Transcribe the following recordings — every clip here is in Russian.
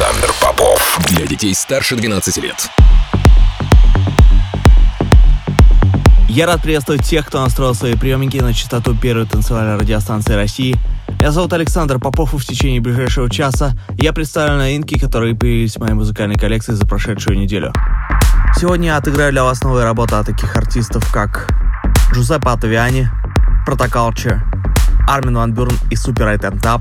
Александр Попов. Для детей старше 12 лет. Я рад приветствовать тех, кто настроил свои приемники на частоту первой танцевальной радиостанции России. Меня зовут Александр Попов, и в течение ближайшего часа я представлю новинки, которые появились в моей музыкальной коллекции за прошедшую неделю. Сегодня я отыграю для вас новые работы от таких артистов, как Джузеппе Атавиани, Протокалчер, Армин ван Бюрен и Super8 and Tab,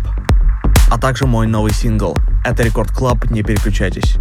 а также мой новый сингл. Это Record Club, не переключайтесь.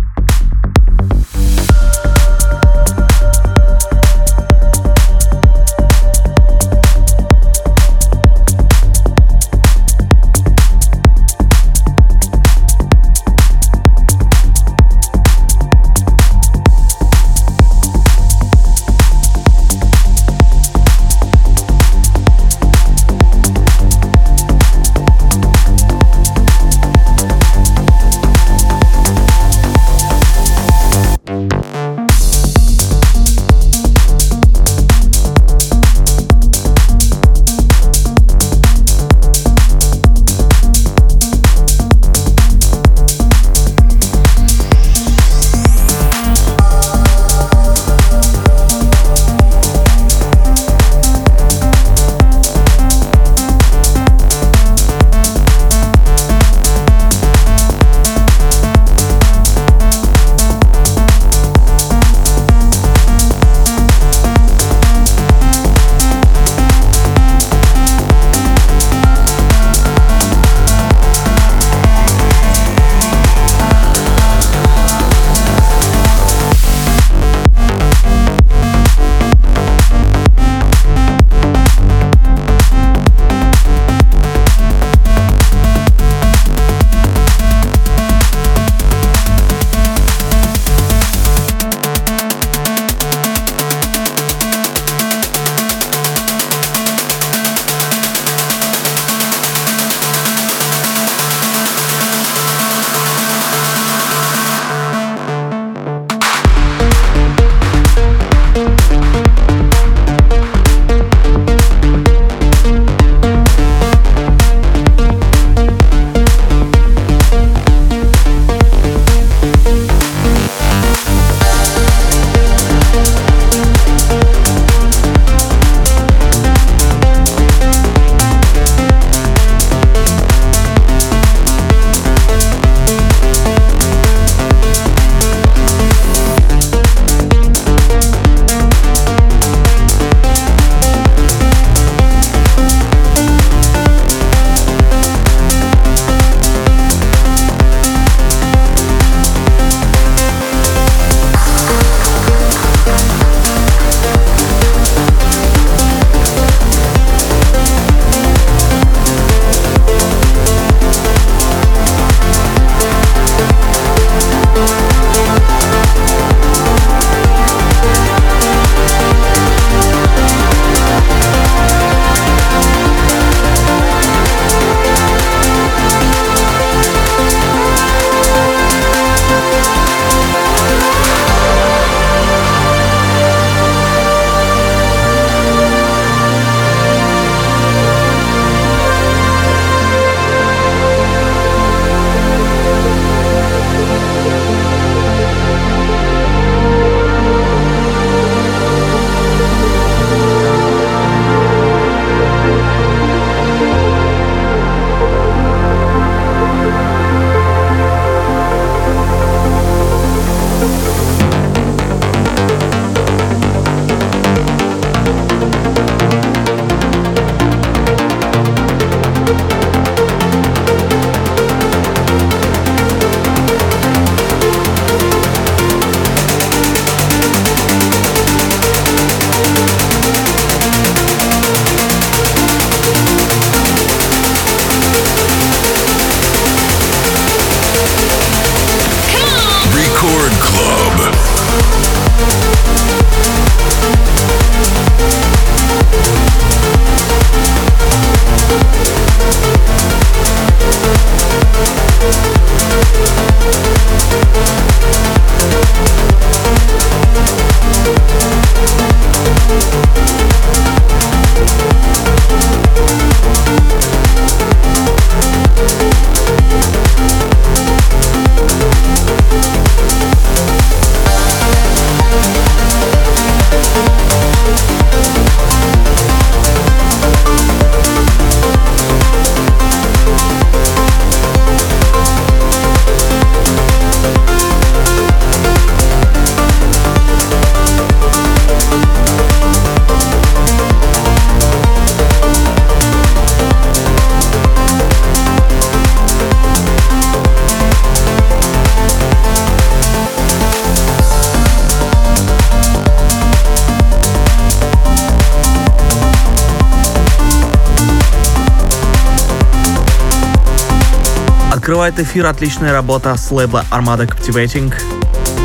Открывает эфир отличная работа с лейбла Armada Captivating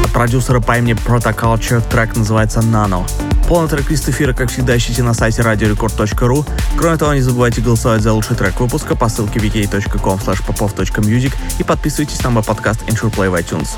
от продюсера по имени Protoculture. Трек называется Nano. Полный трек-лист эфира, как всегда, ищите на сайте radiorecord.ru. Кроме того, не забывайте голосовать за лучший трек выпуска по ссылке wiki.com popov.music и подписывайтесь на мой подкаст Intro Play в iTunes.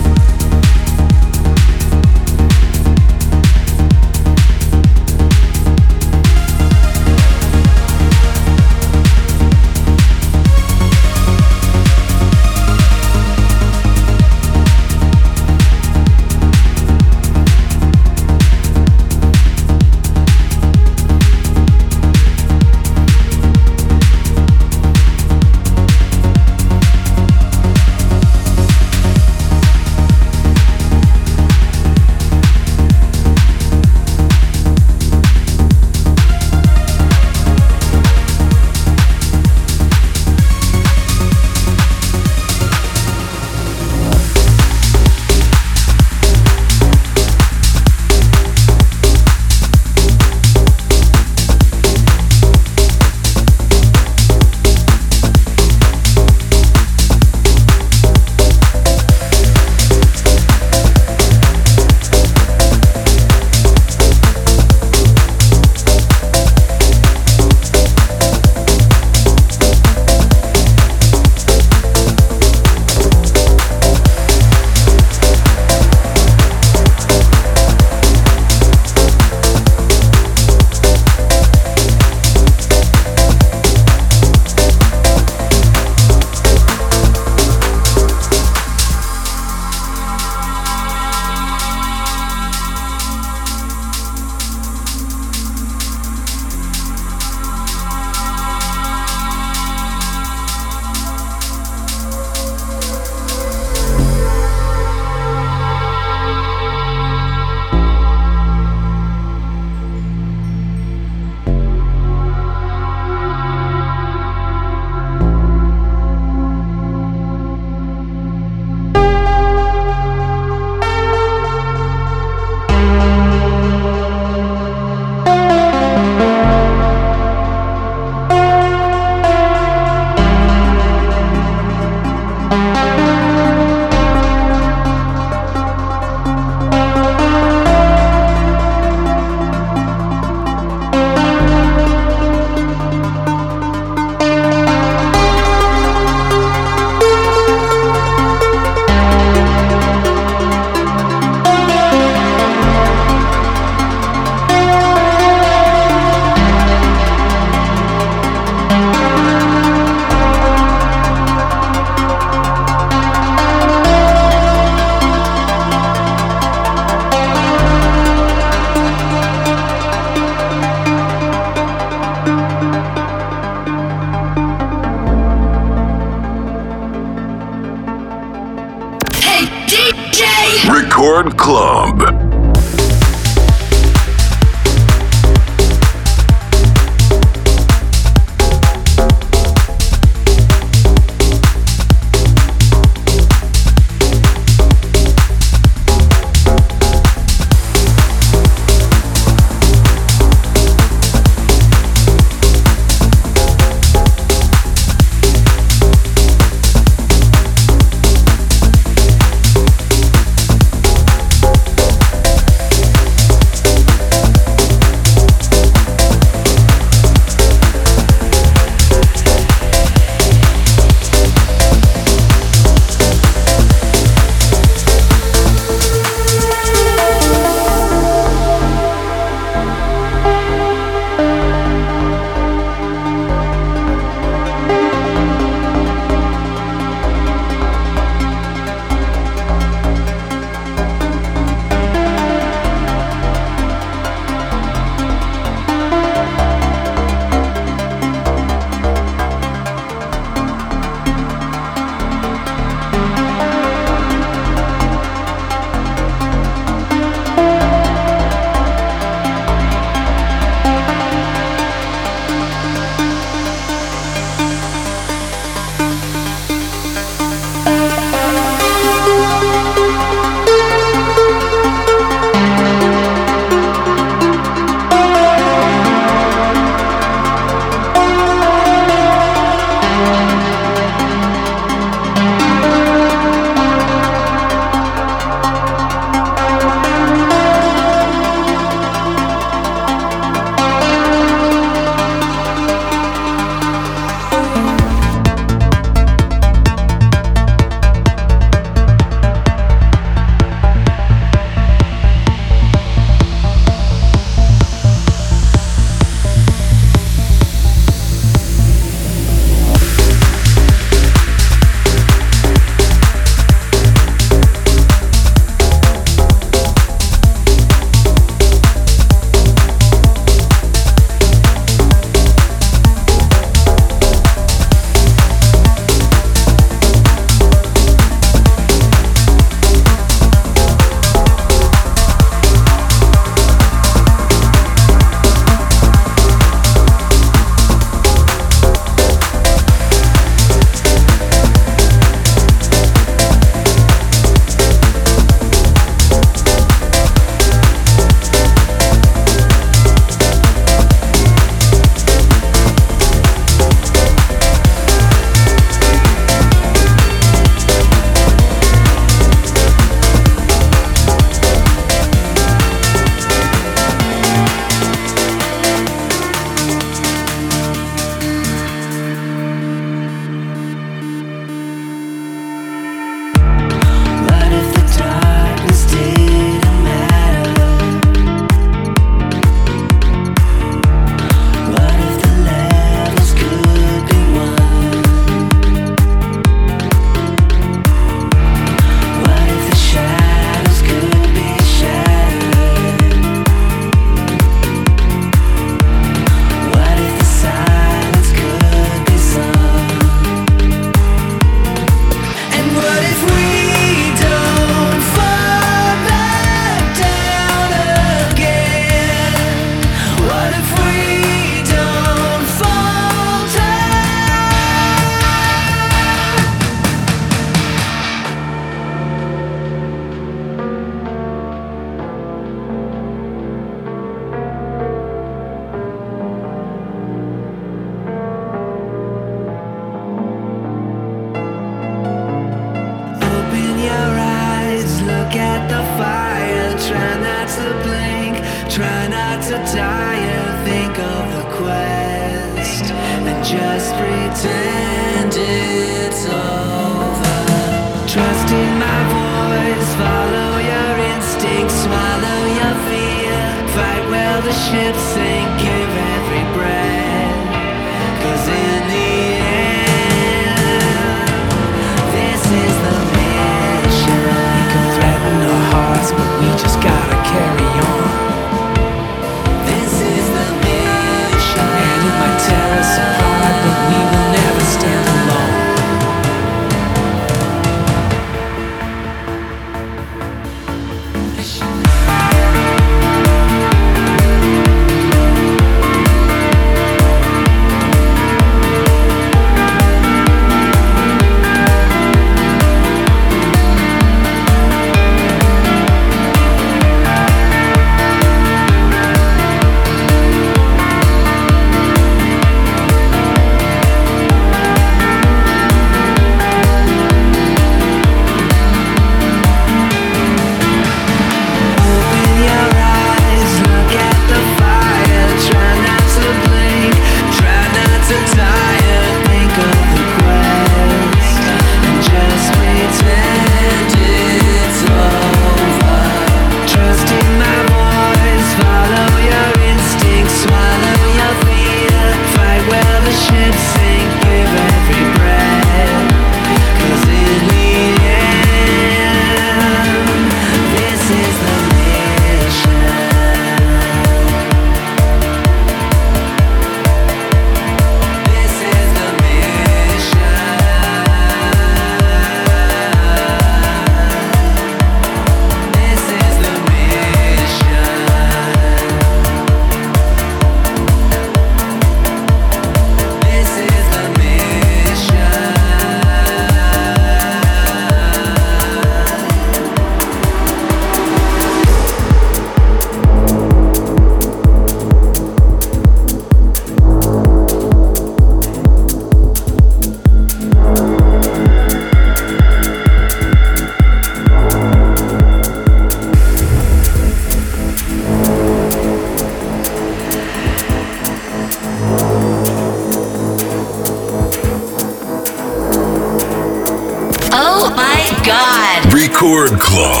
Club.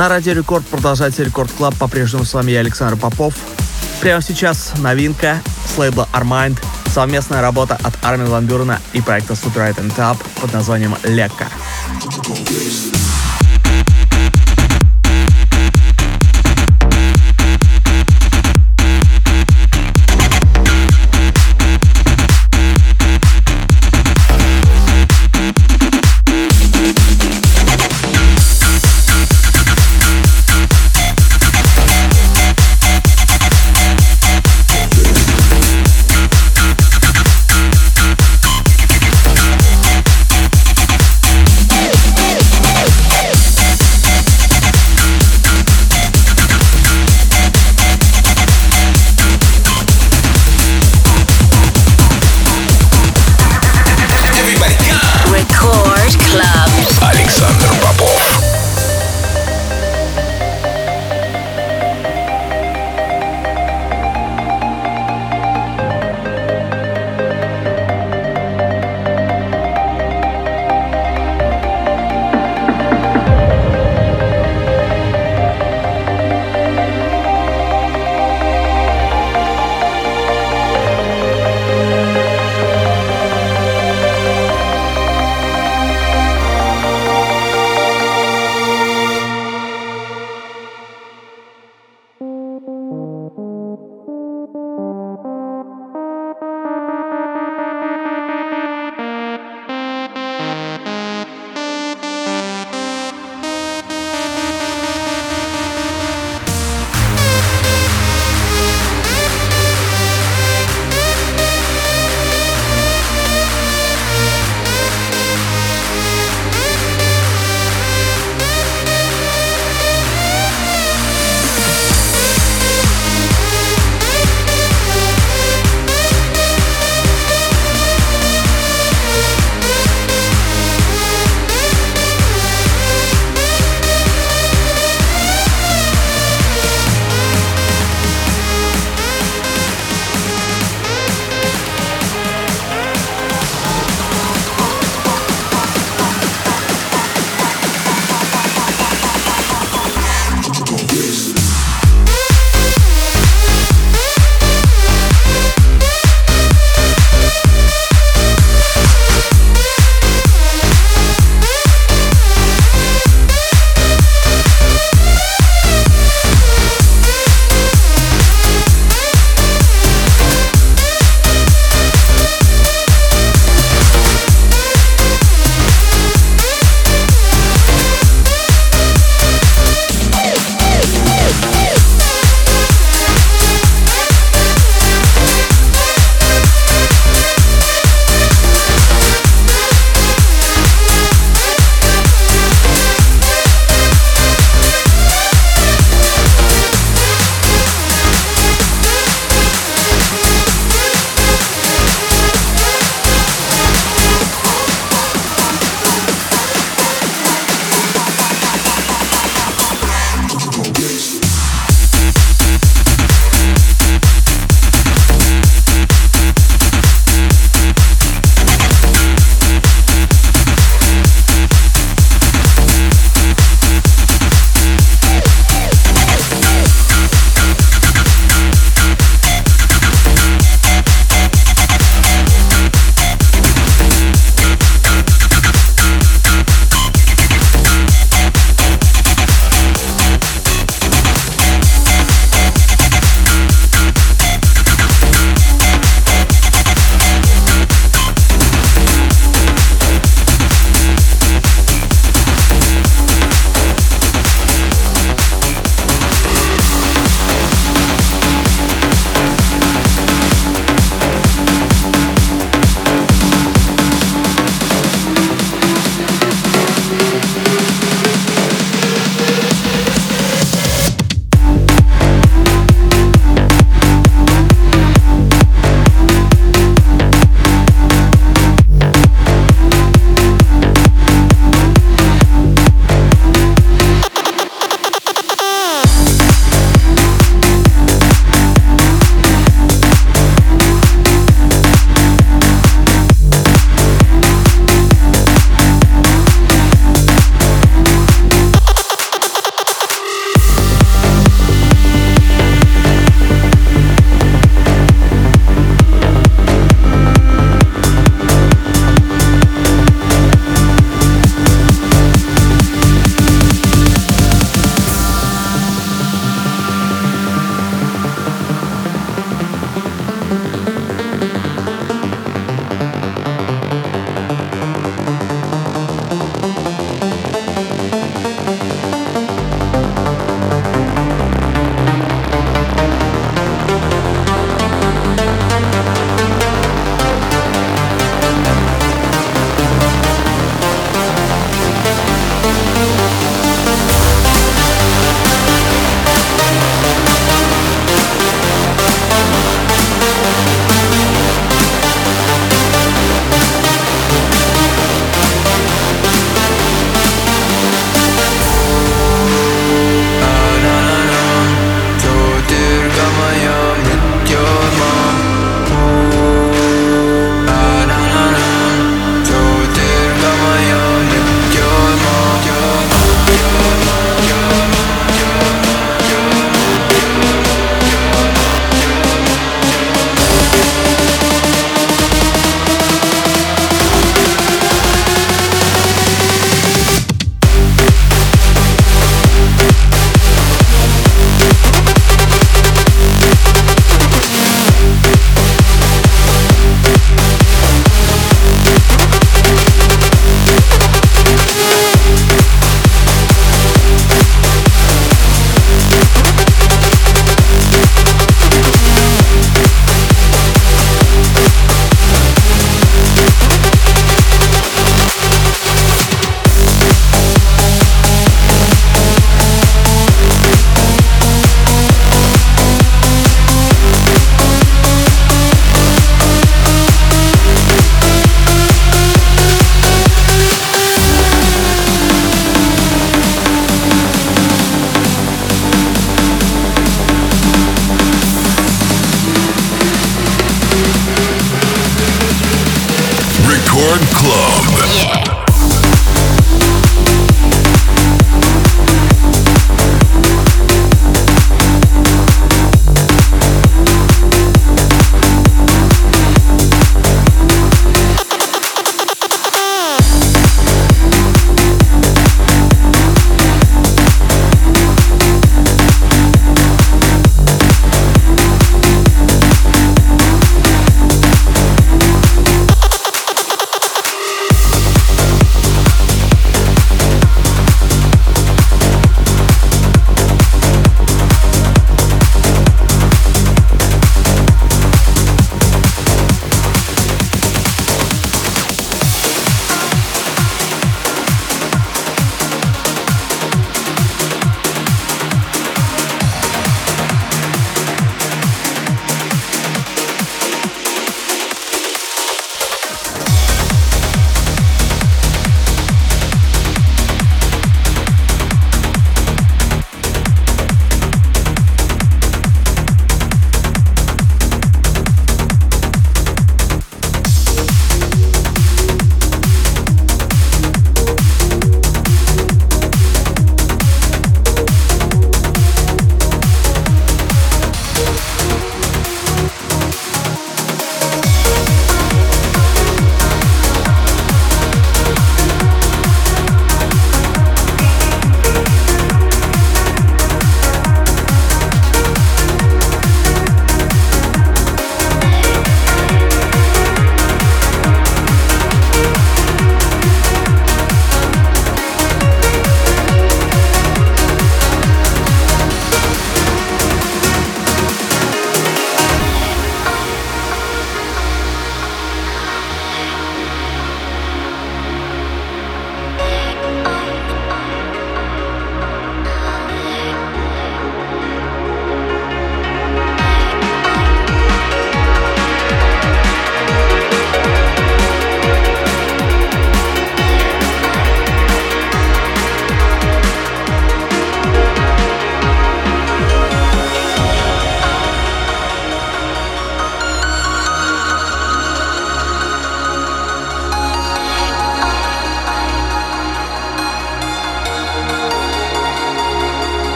На Радио Рекорд продолжается Record Club. По-прежнему с вами я, Александр Попов. Прямо сейчас новинка с лейбла Armind. Совместная работа от Армин Ван Бюрена и проекта Super8 and Tab под названием «Leka».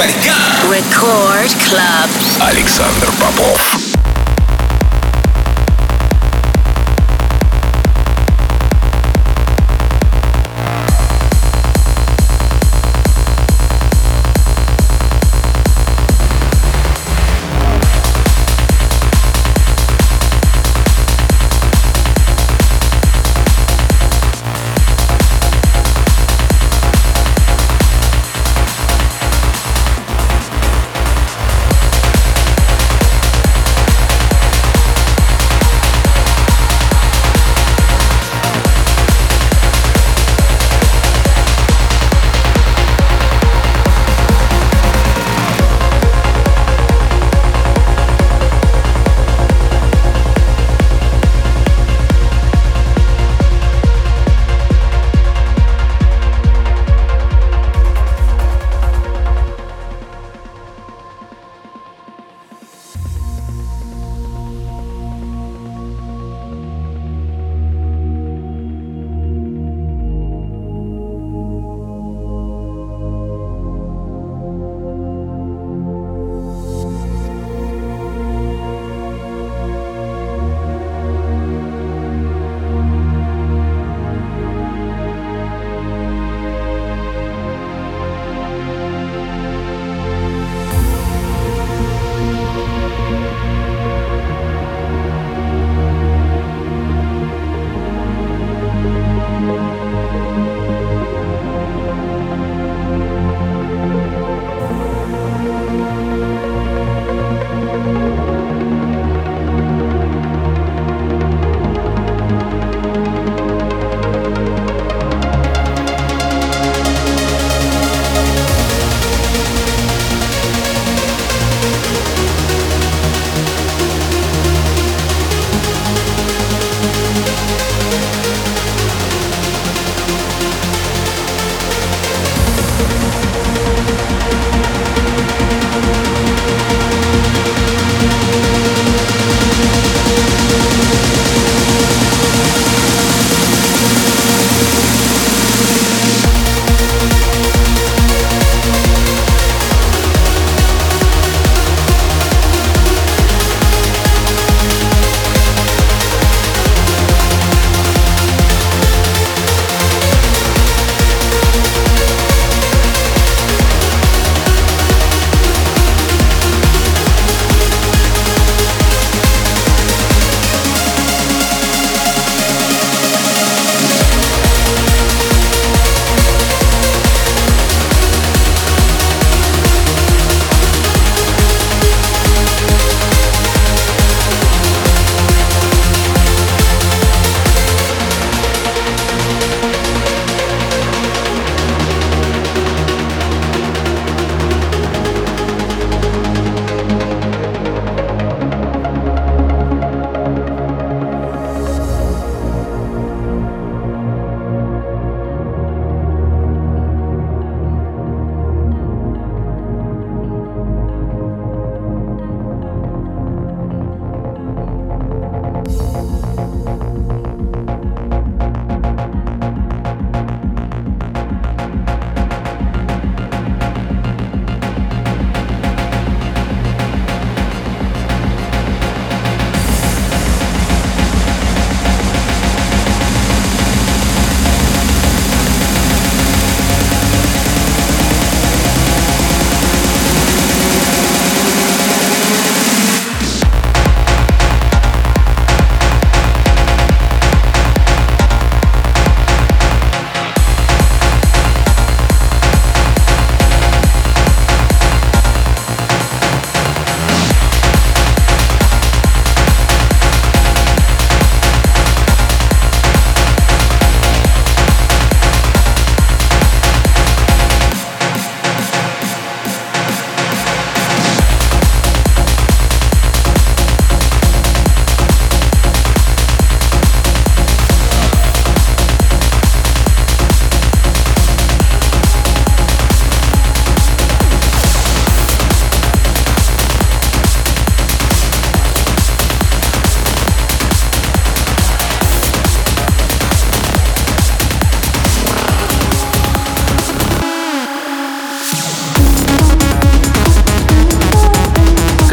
Record Club. Александр Попов.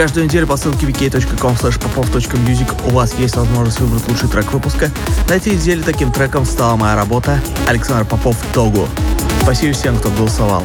Каждую неделю по ссылке wiki.com popov.music у вас есть возможность выбрать лучший трек выпуска. На этой неделе таким треком стала моя работа Александр Попов «Тогу». Спасибо всем, кто голосовал.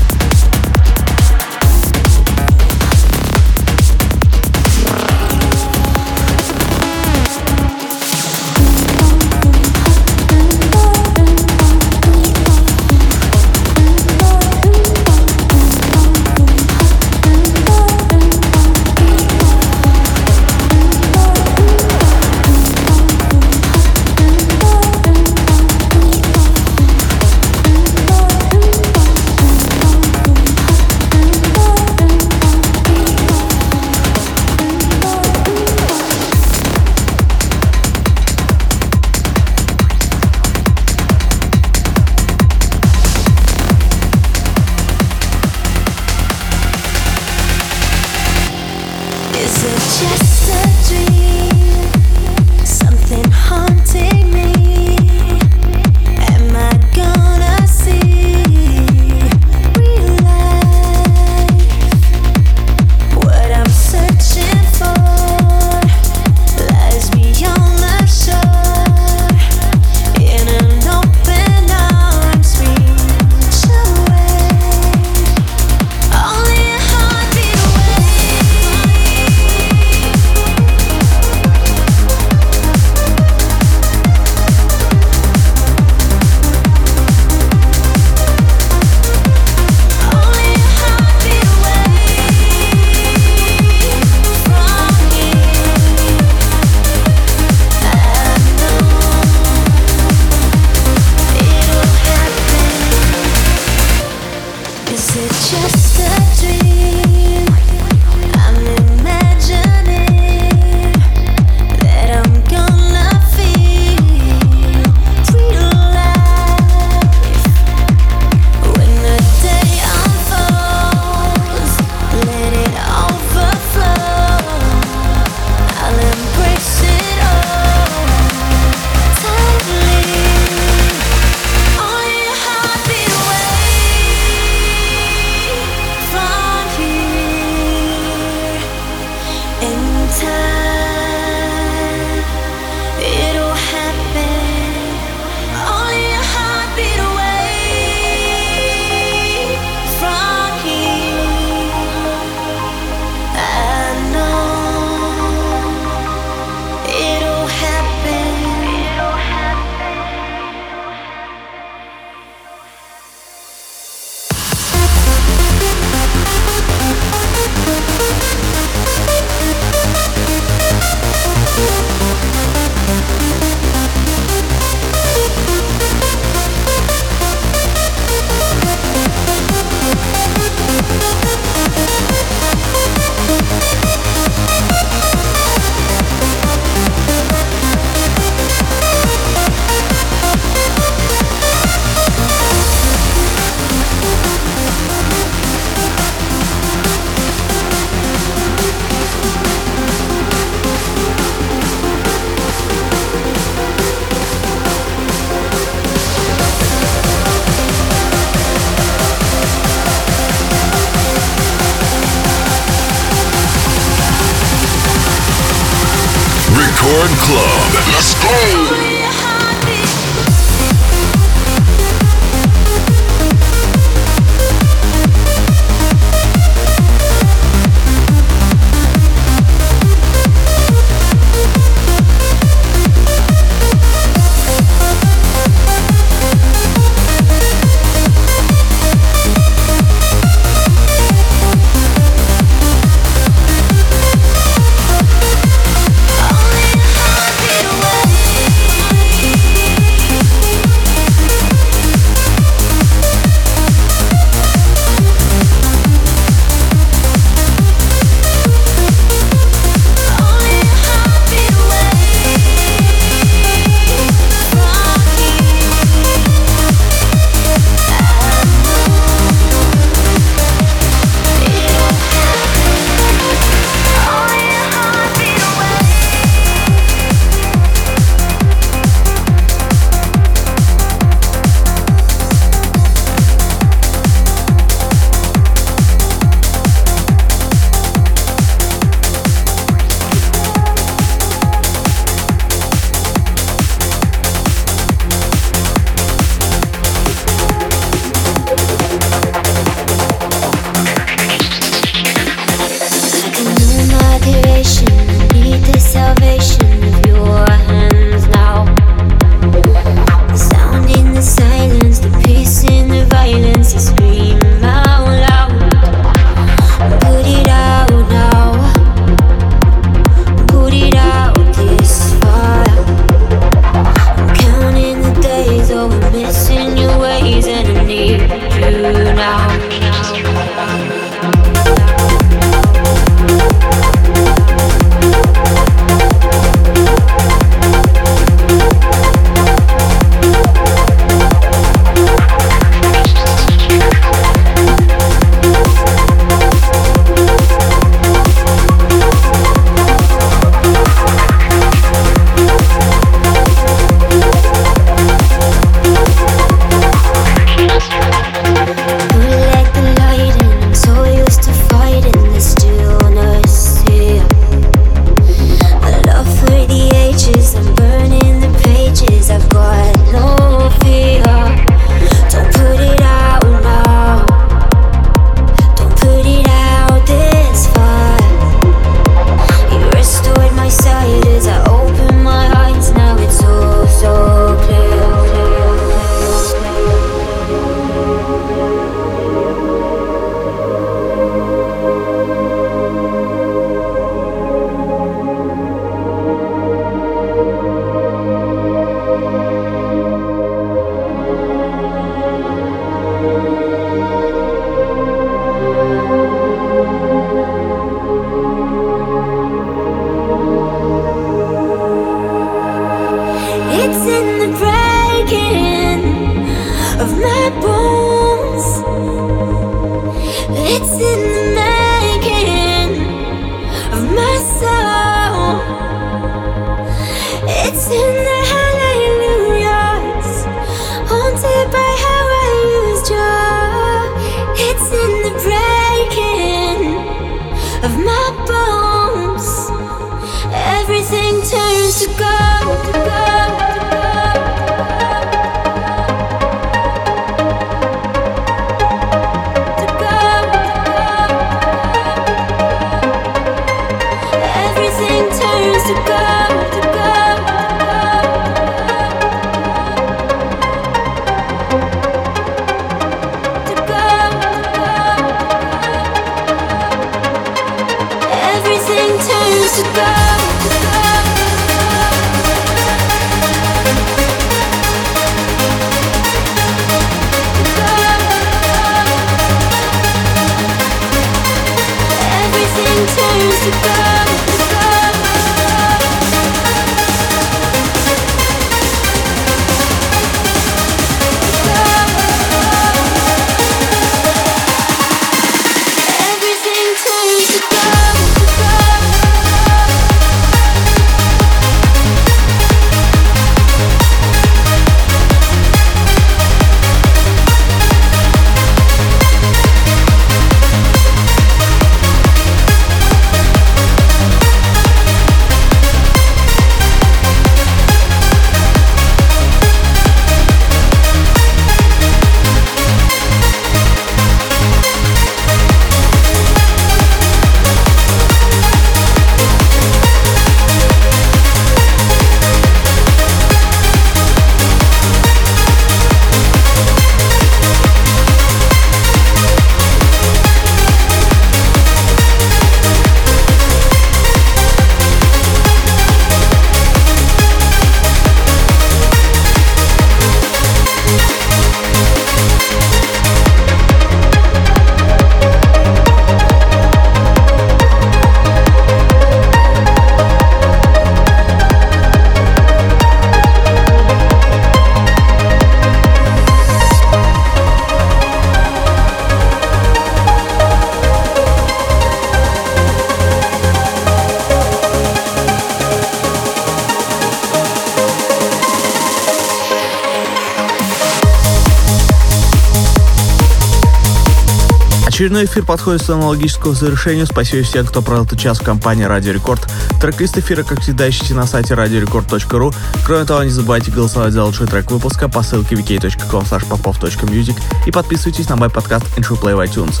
Очередной эфир подходит к аналогическому завершению. Спасибо всем, кто провел этот час в компании Радио Рекорд. Трек-лист эфира, как всегда, ищите на сайте radiorecord.ru. Кроме того, не забывайте голосовать за лучший трек выпуска по ссылке wiki.com popov.music и подписывайтесь на мой подкаст Intro Play в iTunes.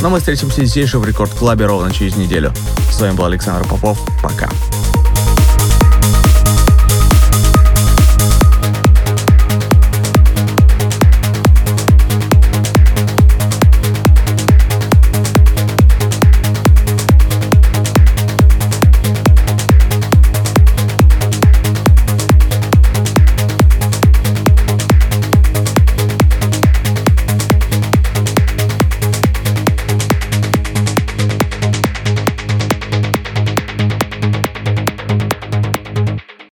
Но мы встретимся здесь же в Рекорд Клабе ровно через неделю. С вами был Александр Попов. Пока.